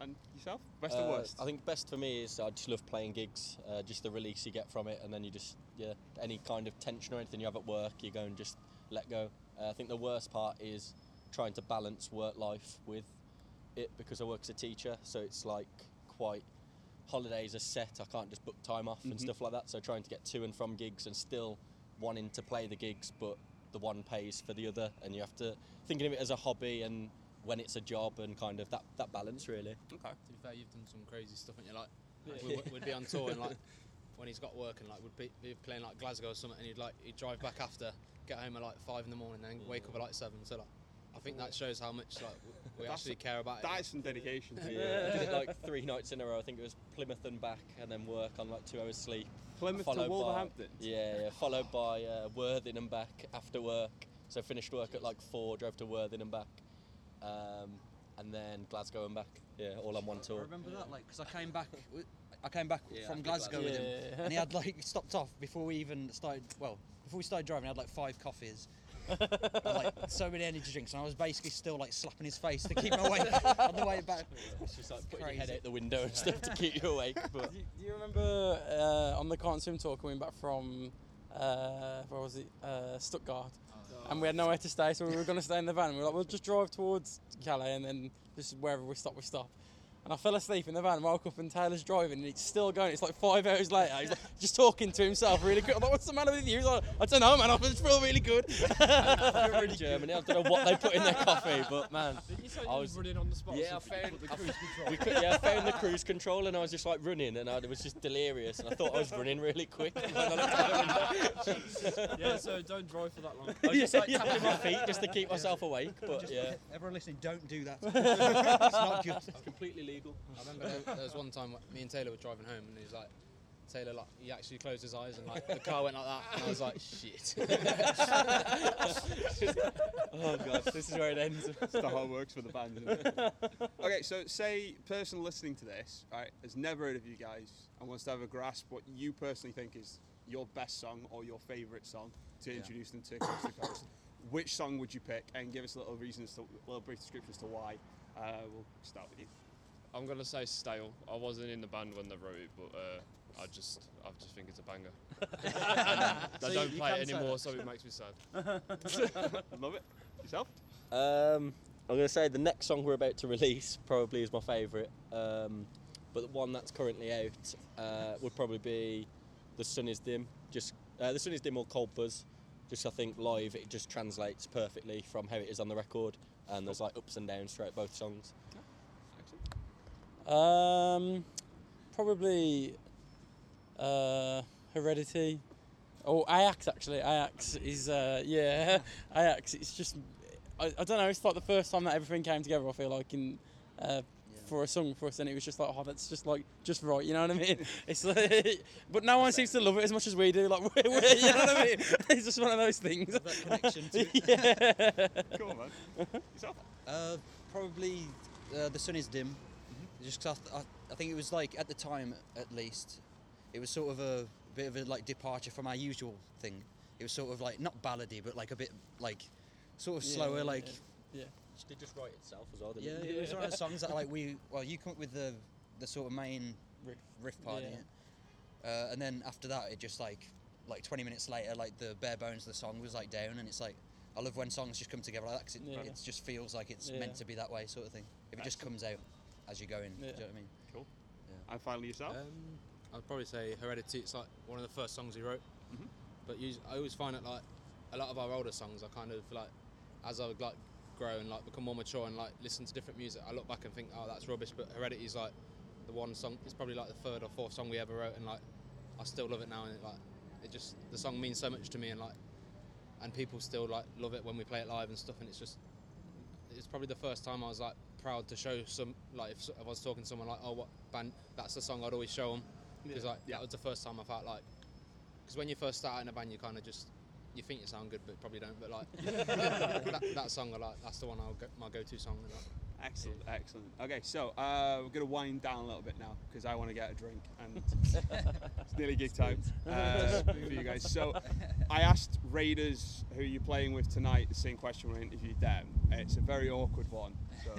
Speaker 3: And yourself? Best
Speaker 8: Uh,
Speaker 3: or worst?
Speaker 8: I think best for me is I just love playing gigs, uh, just the release you get from it, and then you just yeah, any kind of tension or anything you have at work, you go and just let go. Uh, I think the worst part is trying to balance work life with it because I work as a teacher, so it's like quite holidays are set. I can't just book time off and
Speaker 3: Mhm.
Speaker 8: stuff like that. So trying to get to and from gigs and still wanting to play the gigs, but the one pays for the other, and you have to thinking of it as a hobby and when it's a job and kind of that, that balance really.
Speaker 3: okay.
Speaker 7: to be fair, you've done some crazy stuff and you're like,
Speaker 4: Yeah.
Speaker 7: we, we'd be on tour and like when he's got work and like would be, be playing like Glasgow or something and he'd like he'd drive back after, get home at like five in the morning, then wake up at like seven. So like, I think that shows how much like we
Speaker 3: That's-
Speaker 7: actually care about
Speaker 3: That
Speaker 7: it.
Speaker 3: is some dedication to you.
Speaker 8: Yeah, I did it like three nights in a row. I think it was Plymouth and back, and then work on like two hours sleep.
Speaker 3: Plymouth to
Speaker 8: followed by-
Speaker 3: Wolverhampton.
Speaker 8: Yeah, yeah. Followed by uh, Worthing and back after work. So finished work at like four, drove to Worthing and back, um, and then Glasgow and back. Yeah, all on one tour.
Speaker 5: I
Speaker 8: tour.
Speaker 5: remember that, like, because I came back, wi- I came back
Speaker 8: Yeah,
Speaker 5: from
Speaker 8: after
Speaker 5: Glasgow with him,
Speaker 4: Yeah.
Speaker 5: and he had like stopped off before we even started. Well, before we started driving, he had like five coffees, and, like so many energy drinks, and I was basically still like slapping his face to keep him awake on the way back.
Speaker 8: It's just like putting your head out the window and stuff to keep you awake. But
Speaker 4: Do you, do you remember uh, on the Can't Swim tour coming back from uh, where was it? Uh, Stuttgart. And we had nowhere to stay, so we were going to stay in the van. We were like, we'll just drive towards Calais and then just wherever we stop, we stop. And I fell asleep in the van, woke up and Taylor's driving and it's still going. It's like five hours later. He's like just talking to himself really good. I'm like, what's the matter with you? He's like, I don't know, man. I just feel really good.
Speaker 8: you're in Germany. I don't know what they put in their coffee, but man,
Speaker 6: Did you say
Speaker 8: I was-
Speaker 6: was running on the spot?
Speaker 8: Yeah, I
Speaker 6: so you
Speaker 8: found-
Speaker 6: the cruise control.
Speaker 8: we could, yeah, I found the cruise control and I was just like running and I was just delirious and I thought I was running really quick. when I looked out the window.
Speaker 6: yeah, so don't drive for that long.
Speaker 8: I was just like tapping my feet just to keep myself awake. But yeah,
Speaker 5: Everyone listening, don't do that. it's not good.
Speaker 8: completely legal.
Speaker 7: I remember there, there was one time me and Taylor were driving home and he was like. Taylor, like, he actually closed his eyes and like the car went like that, and I was like, "Shit."
Speaker 8: Oh god, this is where it ends.
Speaker 3: That's the how it works for the band. Isn't it? okay, so say person listening to this, right, has never heard of you guys and wants to have a grasp what you personally think is your best song or your favourite song to introduce them to Coast to Coast. Which song would you pick? And give us a little reasons, to, a little brief description as to why. Uh, we'll start with you.
Speaker 6: I'm gonna say stale. I wasn't in the band when they wrote it, but uh, I just, I just think it's a banger.
Speaker 8: So
Speaker 6: I
Speaker 8: you-
Speaker 6: don't
Speaker 8: you
Speaker 6: play
Speaker 8: can
Speaker 6: it
Speaker 8: say
Speaker 6: anymore,
Speaker 8: that.
Speaker 6: so it makes me sad.
Speaker 3: Love it. Yourself?
Speaker 8: Um, I'm going to say the next song we're about to release probably is my favourite, um, but the one that's currently out uh, would probably be "The Sun Is Dim." Just uh, "The Sun Is Dim" or "Cold Buzz." Just I think live it just translates perfectly from how it is on the record, and there's like ups and downs throughout both songs.
Speaker 4: Um, probably uh, Heredity. Oh, Ajax actually. Ajax is uh, yeah, Ajax. It's just I, I don't know. It's like the first time that everything came together. I feel like in uh, for a song for us, and it was just like oh, that's just like just right. You know what I mean? It's like, but no one seems to love it as much as we do. Like we're, we're, you know what I mean? It's just one of those things.
Speaker 5: That connection to
Speaker 4: yeah.
Speaker 3: Cool, man. Yourself?
Speaker 5: Uh, probably uh, the sun is dim. Just 'cause I, th- I, I think it was like at the time, at least, it was sort of a bit of a like departure from our usual thing. It was sort of like not ballady, but like a bit like sort of
Speaker 4: Yeah,
Speaker 5: slower,
Speaker 4: yeah,
Speaker 5: like
Speaker 4: yeah.
Speaker 8: It just write itself as well.
Speaker 5: yeah, it was one of the songs that like we well you come up with the the sort of main riff, riff part in it, uh, and then after that it just like like 20 minutes later like the bare bones of the song was like down, and it's like I love when songs just come together like that 'cause it,
Speaker 4: Yeah.
Speaker 5: it just feels like it's
Speaker 4: Yeah.
Speaker 5: meant to be that way sort of thing. If it just comes out as you're going, do you
Speaker 4: Yeah.
Speaker 5: know what I mean?
Speaker 3: And finally yourself?
Speaker 7: Um, I'd probably say Heredity. It's like one of the first songs he wrote.
Speaker 3: Mhm.
Speaker 7: But us I always find that like a lot of our older songs, I kind of like as I would like grow and like become more mature and like listen to different music, I look back and think, oh, that's rubbish. But Heredity is like the one song. It's probably like the third or fourth song we ever wrote, and like I still love it now. And it, like it just the song means so much to me, and like and people still like love it when we play it live and stuff. And it's just it's probably the first time I was like proud to show some like if, if I was talking to someone like oh what band that's the song I'd always show them because like that was the first time I felt like because when you first start out in a band, you kind of just you think you sound good, but probably don't. But like that, that song, I like that's the one I'll go, my go-to song. and, like,
Speaker 3: Excellent, excellent. Okay, so uh, we're going to wind down a little bit now because I want to get a drink and it's nearly gig time uh, for you guys. So I asked Raiders, who you're playing with tonight, the same question when I interviewed them. It's a very awkward one, so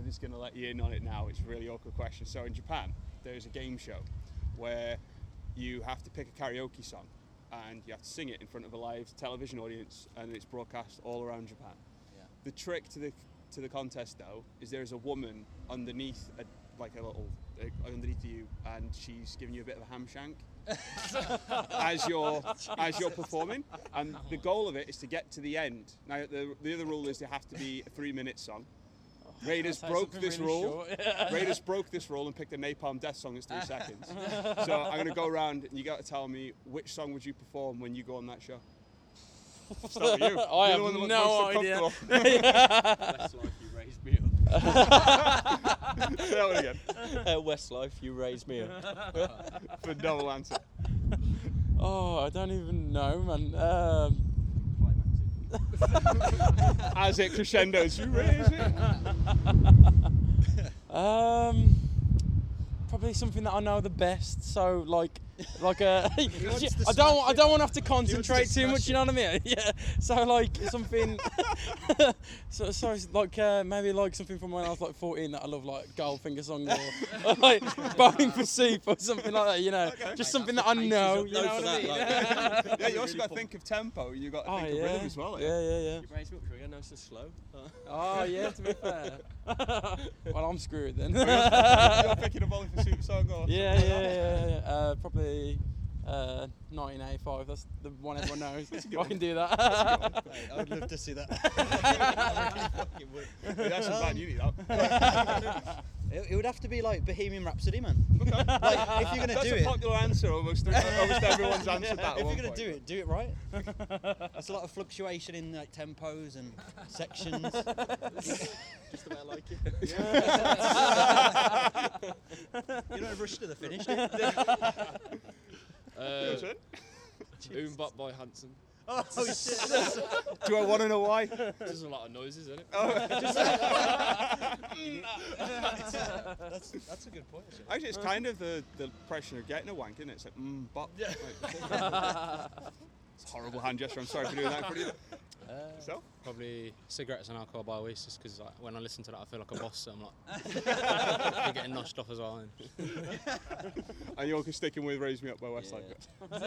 Speaker 3: I'm just going to let you in on it now. It's a really awkward question. So in Japan, there's a game show where you have to pick a karaoke song and you have to sing it in front of a live television audience and it's broadcast all around Japan.
Speaker 5: Yeah.
Speaker 3: The trick to the to the contest though is there's a woman underneath a, like a little uh, underneath you and she's giving you a bit of a ham shank as you're as you're performing and the goal of it is to get to the end now the, the other rule is they have to be a three minute song Raiders broke this
Speaker 4: really
Speaker 3: rule.
Speaker 4: short.
Speaker 3: Raiders broke this rule and picked a Napalm Death song as three seconds. So I'm going to go around and you got to tell me which song would you perform when you go on that show. Start with you.
Speaker 4: I
Speaker 3: You're
Speaker 4: have
Speaker 3: the one that
Speaker 4: no idea.
Speaker 8: Westlife, you raised me up.
Speaker 3: Say that one again.
Speaker 8: Uh, Westlife, you raised me up.
Speaker 3: For double answer.
Speaker 4: Oh, I don't even know, man. Um,
Speaker 3: As it crescendos, you raise it.
Speaker 4: um, probably something that I know the best. So like, like a.
Speaker 5: wants to
Speaker 4: I don't.
Speaker 5: smash
Speaker 4: I don't want to have to
Speaker 5: to
Speaker 4: concentrate too
Speaker 5: smash
Speaker 4: much. You know what I mean? Yeah. So like something. so so like uh, maybe like something from when I was like 14 that I love like Goldfinger song or, or like Bowling for Soup or something like that. You know, just something that I know. You know what I
Speaker 8: that,
Speaker 4: mean?
Speaker 3: Yeah, you also got to think of tempo. You got to
Speaker 4: Oh
Speaker 3: think
Speaker 4: yeah.
Speaker 3: rhythm as well.
Speaker 4: yeah, yeah, yeah.
Speaker 8: You raised me up, Trigger. No, so slow. Uh,
Speaker 4: Oh yeah, to be fair. well, I'm screwed then.
Speaker 3: You're picking a bowling for soup song or
Speaker 4: Yeah, yeah, yeah, yeah. Uh, probably day uh, 1985. That's the one everyone knows. I can do that.
Speaker 5: I would love to see that.
Speaker 3: That's some bad uni, that.
Speaker 5: It, it would have to be like Bohemian Rhapsody, man. Like, if you're gonna
Speaker 3: That's
Speaker 5: do
Speaker 3: a popular answer. Almost, almost everyone's answered that. at
Speaker 5: if
Speaker 3: one
Speaker 5: you're gonna
Speaker 3: point.
Speaker 5: do it, do it right. There's a lot of fluctuation in like tempos and sections.
Speaker 8: just the way I like it. Yeah.
Speaker 5: you don't rush to the finish. Do you?
Speaker 6: Uh,
Speaker 3: That's it.
Speaker 6: MMMBop by Hanson.
Speaker 5: oh shit!
Speaker 3: Do I want to know why?
Speaker 6: There's a lot of noises in it.
Speaker 5: That's that's a good point. actually.
Speaker 3: Actually, it's kind of the, the impression of getting a wank, isn't it? It's like, mm, bop. Like, it's a horrible hand gesture. I'm sorry for doing that for you. So?
Speaker 7: Probably cigarettes and alcohol by Oasis because like, when I listen to that, I feel like a boss. So I'm like, I'm getting noshed off as well. And
Speaker 3: And you're sticking with Raise Me Up by Westlife.
Speaker 8: He's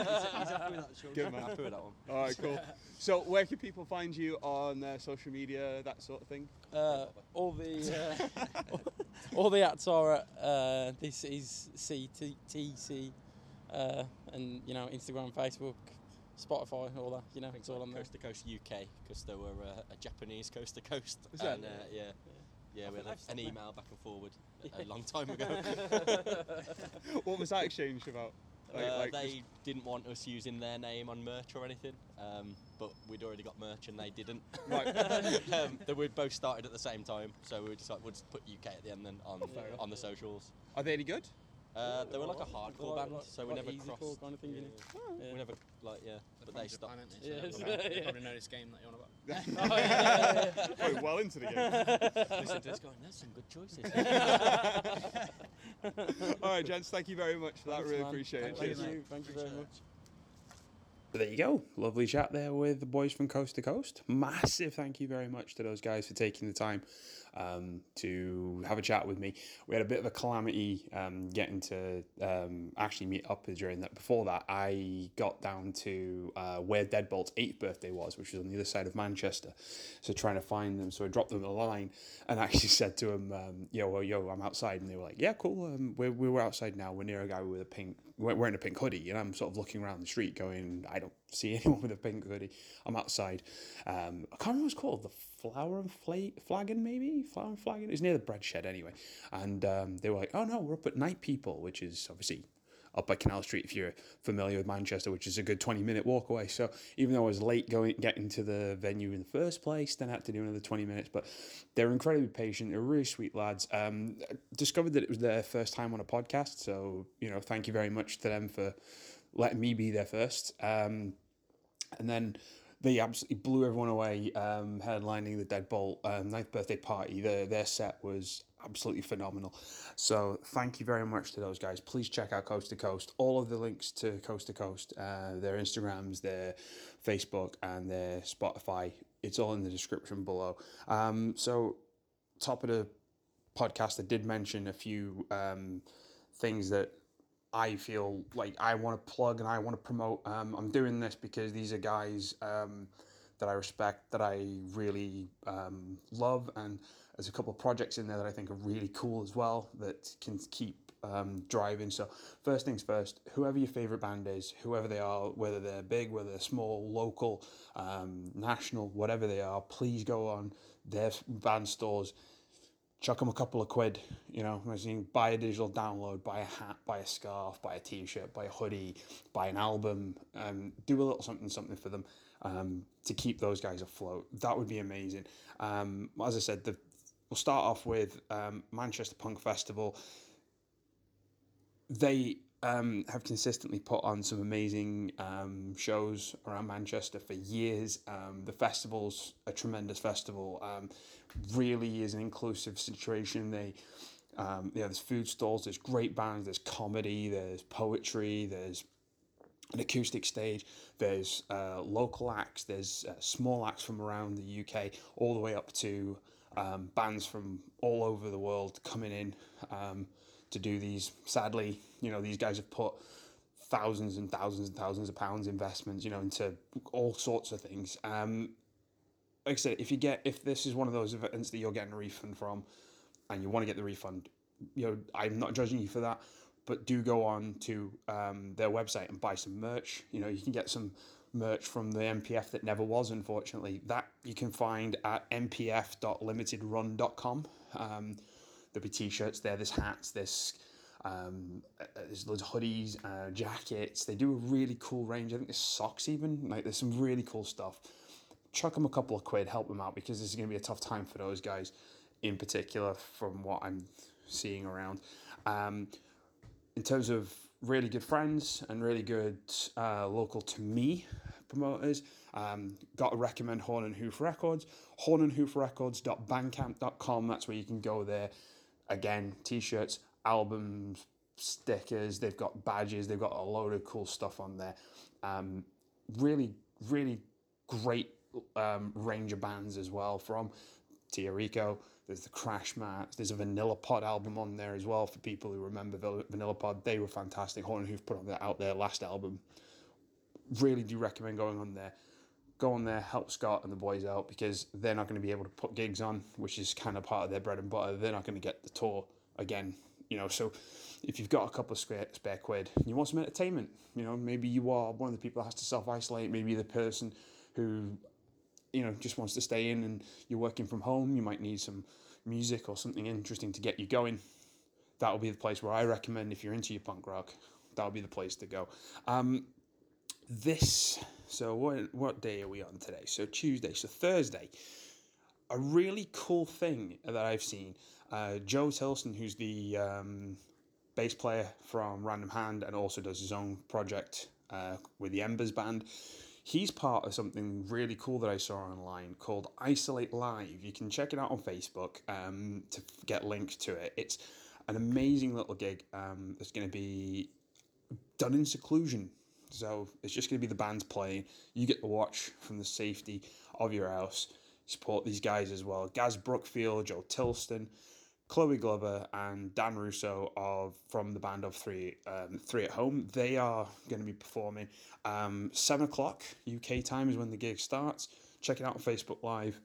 Speaker 8: happy with that, Sean.
Speaker 3: Good man.
Speaker 8: Happy with that one.
Speaker 3: All right, cool. So, where can people find you on uh, social media, that sort of thing?
Speaker 4: Uh, all the uh, all the ats are at uh, this is CTC, uh, and you know Instagram, Facebook, Spotify, all that. You know, it's all on there.
Speaker 8: Coast to Coast UK because there were uh, a Japanese Coast to Coast.
Speaker 3: Is that-
Speaker 8: and, uh, yeah. Yeah, we had
Speaker 4: I've
Speaker 8: a,
Speaker 4: seen
Speaker 8: an
Speaker 4: that.
Speaker 8: email back and forward a, a long time ago.
Speaker 3: What was that exchange about? Like,
Speaker 8: uh,
Speaker 3: like
Speaker 8: they
Speaker 3: just-
Speaker 8: didn't want us using their name on merch or anything, um, but we'd already got merch and they didn't.
Speaker 3: Right.
Speaker 8: um, that we'd both started at the same time, so we just like we'll just put UK at the end then on
Speaker 3: Fair
Speaker 8: on the socials.
Speaker 3: Are they any good?
Speaker 8: Uh, they were like a hardcore
Speaker 4: Like-
Speaker 8: band,
Speaker 4: like-
Speaker 8: so we
Speaker 4: like
Speaker 8: never
Speaker 4: easycore
Speaker 8: crossed.
Speaker 4: kind of thing,
Speaker 8: yeah,
Speaker 4: innit?
Speaker 8: yeah.
Speaker 4: Yeah.
Speaker 8: We never like yeah, but they
Speaker 7: Japan,
Speaker 8: stopped.
Speaker 7: aren't they?
Speaker 4: Yeah,
Speaker 7: So
Speaker 4: it's-
Speaker 7: they probably,
Speaker 4: yeah.
Speaker 7: probably know this game that you're on about.
Speaker 4: Oh, yeah, yeah, yeah.
Speaker 3: Going well into the game.
Speaker 8: Listen to this going, there's some good choices.
Speaker 3: All right, gents, thank you very much for that.
Speaker 4: Thanks,
Speaker 3: really
Speaker 4: man.
Speaker 3: appreciate it.
Speaker 4: Thank
Speaker 3: Cheers.
Speaker 4: you, thank you very much.
Speaker 1: But there you go. Lovely chat there with the boys from Coast to Coast. Massive thank you very much to those guys for taking the time um, to have a chat with me. We had a bit of a calamity um, getting to um, actually meet up during that. Before that, I got down to uh, where Deadbolt's eighth birthday was, which was on the other side of Manchester. So trying to find them. So I dropped them a line and actually said to them, um, "Yo, yo, I'm outside," and they were like, "Yeah, cool. Um, we're we're outside now. We're near a guy with a pink, wearing a pink hoodie." And I'm sort of looking around the street, going, "I don't see anyone with a pink hoodie. I'm outside. Um, I can't remember what it's called. The Flower and Fla- Flagon, maybe Flower and Flagon. It's near the bread shed anyway. And um, they were like, "Oh no, we're up at Night People," which is obviously up by Canal Street if you're familiar with Manchester, which is a good 20 minute walk away. So even though I was late going getting to the venue in the first place, then I had to do another 20 minutes. But they're incredibly patient. They're really sweet lads. Um, discovered that it was their first time on a podcast. So, you know, thank you very much to them for letting me be there first. Um, and then they absolutely blew everyone away, um, headlining the Deadbolt um, ninth birthday party. Their, their set was absolutely phenomenal. So thank you very much to those guys. Please check out Coast to Coast. All of the links to Coast to Coast, uh, their Instagrams, their Facebook, and their Spotify. It's all in the description below. Um, so top of the podcast, I did mention a few um, things that I feel like I want to plug and I want to promote. Um, I'm doing this because these are guys um, that I respect, that I really um, love, and there's a couple of projects in there that I think are really cool as well that can keep um, driving. So first things first, whoever your favorite band is, whoever they are, whether they're big, whether they're small, local, um, national, whatever they are, please go on their band stores chuck them a couple of quid. You know, buy a digital download, buy a hat, buy a scarf, buy a t-shirt, buy a hoodie, buy an album, um, do a little something, something for them um, to keep those guys afloat. That would be amazing. Um, as I said, the, we'll start off with um, Manchester Punk Festival. They um, have consistently put on some amazing um, shows around Manchester for years. Um, the festival's a tremendous festival. Um, really is an inclusive situation. They, um, yeah, there's food stalls, there's great bands, there's comedy, there's poetry, there's an acoustic stage, there's uh, local acts, there's uh, small acts from around the UK, all the way up to um, bands from all over the world coming in um, to do these. Sadly, you know, these guys have put thousands and thousands and thousands of pounds investments, you know, into all sorts of things. Um, like I said, if you get if this is one of those events that you're getting a refund from, and you want to get the refund, you know, I'm not judging you for that, but do go on to um, their website and buy some merch. You know, you can get some merch from the MPF that never was, unfortunately. That you can find at mpf.limitedrun.com. Um, there'll be t-shirts there. There's hats. There's um, there's loads of hoodies, uh, jackets. They do a really cool range. I think there's socks even. Like there's some really cool stuff. Chuck them a couple of quid, help them out because this is going to be a tough time for those guys, in particular, from what I'm seeing around. Um, in terms of really good friends and really good uh, local to me promoters, um, got to recommend Horn and Hoof Records. Horn and Hoof Records.bandcamp.com. That's where you can go there. Again, t-shirts, albums, stickers. They've got badges. They've got a load of cool stuff on there. Um, really, really great um, range of bands as well from Tia Rico. There's the Crash Mats. There's a Vanilla Pod album on there as well for people who remember Vanilla Pod. They were fantastic. Horn Hoof put on out their last album. Really do recommend going on there. Go on there, help Scott and the boys out because they're not going to be able to put gigs on, which is kind of part of their bread and butter. They're not going to get the tour again, you know. So if you've got a couple of spare, spare quid, you want some entertainment, you know, maybe you are one of the people that has to self isolate. Maybe the person who you know just wants to stay in and you're working from home you might need some music or something interesting to get you going. That'll be the place where i recommend if you're into your punk rock that'll be the place to go. Um, this so what what day are we on today? So tuesday so thursday. A really cool thing that i've seen uh, joe tilston who's the um, bass player from random hand and also does his own project uh, with the embers band he's part of something really cool that I saw online called Isolate Live. You can check it out on Facebook um, to get links to it. It's an amazing little gig um, that's going to be done in seclusion. So it's just going to be the bands playing. You get to watch from the safety of your house. Support these guys as well. Gaz Brookfield, Joe Tilston, Chloe Glover and Dan Russo of from the band of three um, three at home. They are going to be performing um, seven o'clock UK time is when the gig starts. Check it out on Facebook Live.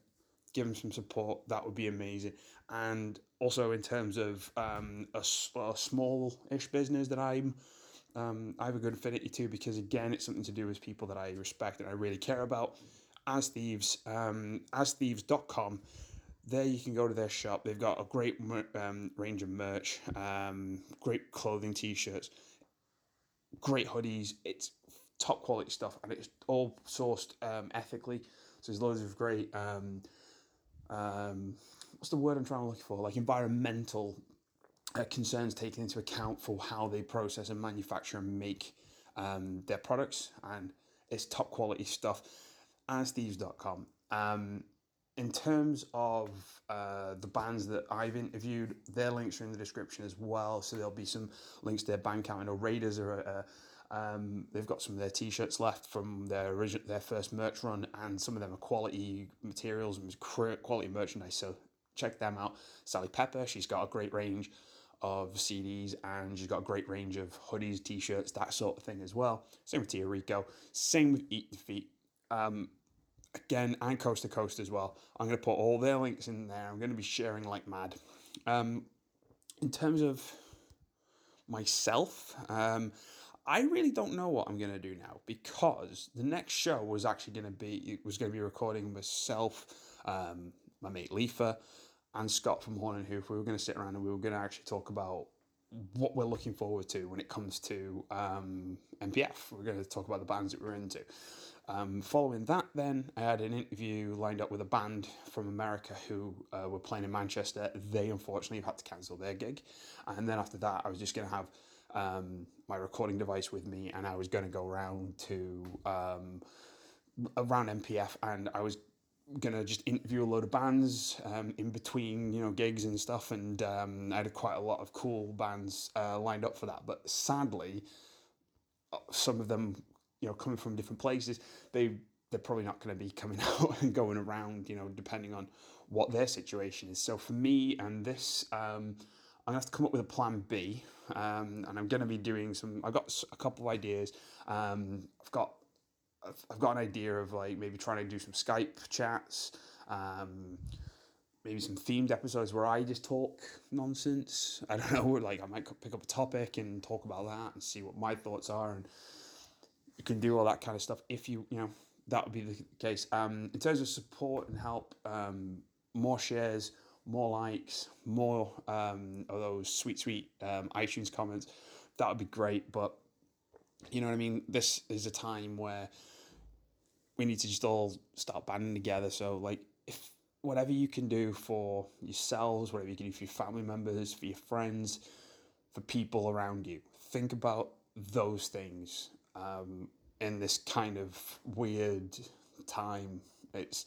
Speaker 1: Give them some support. That would be amazing. And also in terms of um, a, a small-ish business that I'm um, I have a good affinity to because again it's something to do with people that I respect and I really care about. As Thieves, um, asthieves.com there you can go to their shop. They've got a great um, range of merch, um, great clothing, t-shirts. great hoodies. It's top quality stuff, and it's all sourced um, ethically. So there's loads of great. Um, um, what's the word I'm trying to look for? Like environmental uh, concerns taken into account for how they process and manufacture and make um, their products, and it's top quality stuff. Asthieves.com. Um, in terms of uh, the bands that I've interviewed, their links are in the description as well. So there'll be some links to their Bandcamp. I know Raiders are. Uh, um, they've got some of their t-shirts left from their original, their first merch run, and some of them are quality materials and quality merchandise. So check them out. Sally Pepper, she's got a great range of CDs and she's got a great range of hoodies, t-shirts, that sort of thing as well. Same with Tia Rico. Same with Eat the Feet. Um, again, and Coast to Coast as well. I'm going to put all their links in there. I'm going to be sharing like mad. Um, in terms of myself, um, I really don't know what I'm going to do now because the next show was actually going to be it was going to be recording myself, um, my mate Leafa, and Scott from Horn and Hoof. We were going to sit around and we were going to actually talk about what we're looking forward to when it comes to um, MPF. We're going to talk about the bands that we're into. Um, following that, then I had an interview lined up with a band from America who uh, were playing in Manchester. They unfortunately had to cancel their gig, and then after that, I was just going to have um, my recording device with me, and I was going to go around to um, around MPF, and I was gonna just interview a load of bands um, in between you know gigs and stuff. And um, I had quite a lot of cool bands uh, lined up for that. But sadly uh, some of them you know coming from different places they they're probably not going to be coming out and going around you know depending on what their situation is so for me and this um, I'm gonna have to come up with a plan B um, and I'm gonna be doing some I've got a couple of ideas um, I've got I've, I've got an idea of like maybe trying to do some Skype chats, um, maybe some themed episodes where I just talk nonsense. I don't know, like I might pick up a topic and talk about that and see what my thoughts are, and you can do all that kind of stuff if you you know that would be the case. Um, in terms of support and help, um, more shares, more likes, more um, of those sweet sweet um, iTunes comments. That would be great, but you know what I mean. This is a time where we need to just all start banding together. So like if whatever you can do for yourselves, whatever you can do for your family members, for your friends, for people around you, think about those things um, in this kind of weird time. It's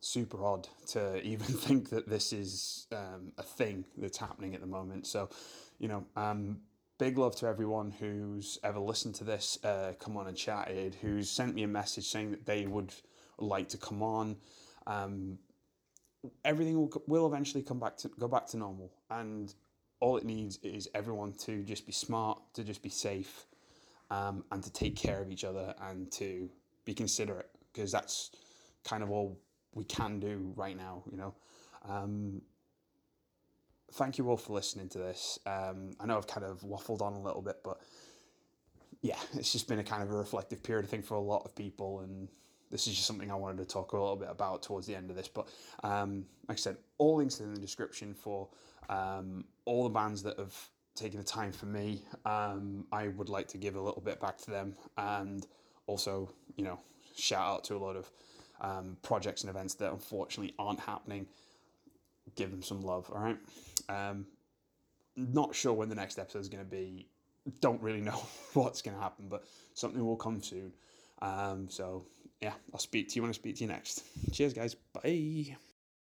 Speaker 1: super odd to even think that this is um, a thing that's happening at the moment. So, you know, um, big love to everyone who's ever listened to this, uh, come on and chatted, who's sent me a message saying that they would like to come on. Um, everything will, will eventually come back to go back to normal, and all it needs is everyone to just be smart, to just be safe, um, and to take care of each other and to be considerate because that's kind of all we can do right now. You know. Um, thank you all for listening to this. Um, I know I've kind of waffled on a little bit, but yeah, it's just been a kind of a reflective period, I think, for a lot of people. And this is just something I wanted to talk a little bit about towards the end of this. But um, like I said, all links in the description for um, all the bands that have taken the time for me. Um, I would like to give a little bit back to them and also, you know, shout out to a lot of um, projects and events that unfortunately aren't happening give them some love. All right. Um, not sure when the next episode is going to be. Don't really know what's going to happen, but something will come soon. Um, so yeah, I'll speak to you when I speak to you next. Cheers, guys. Bye.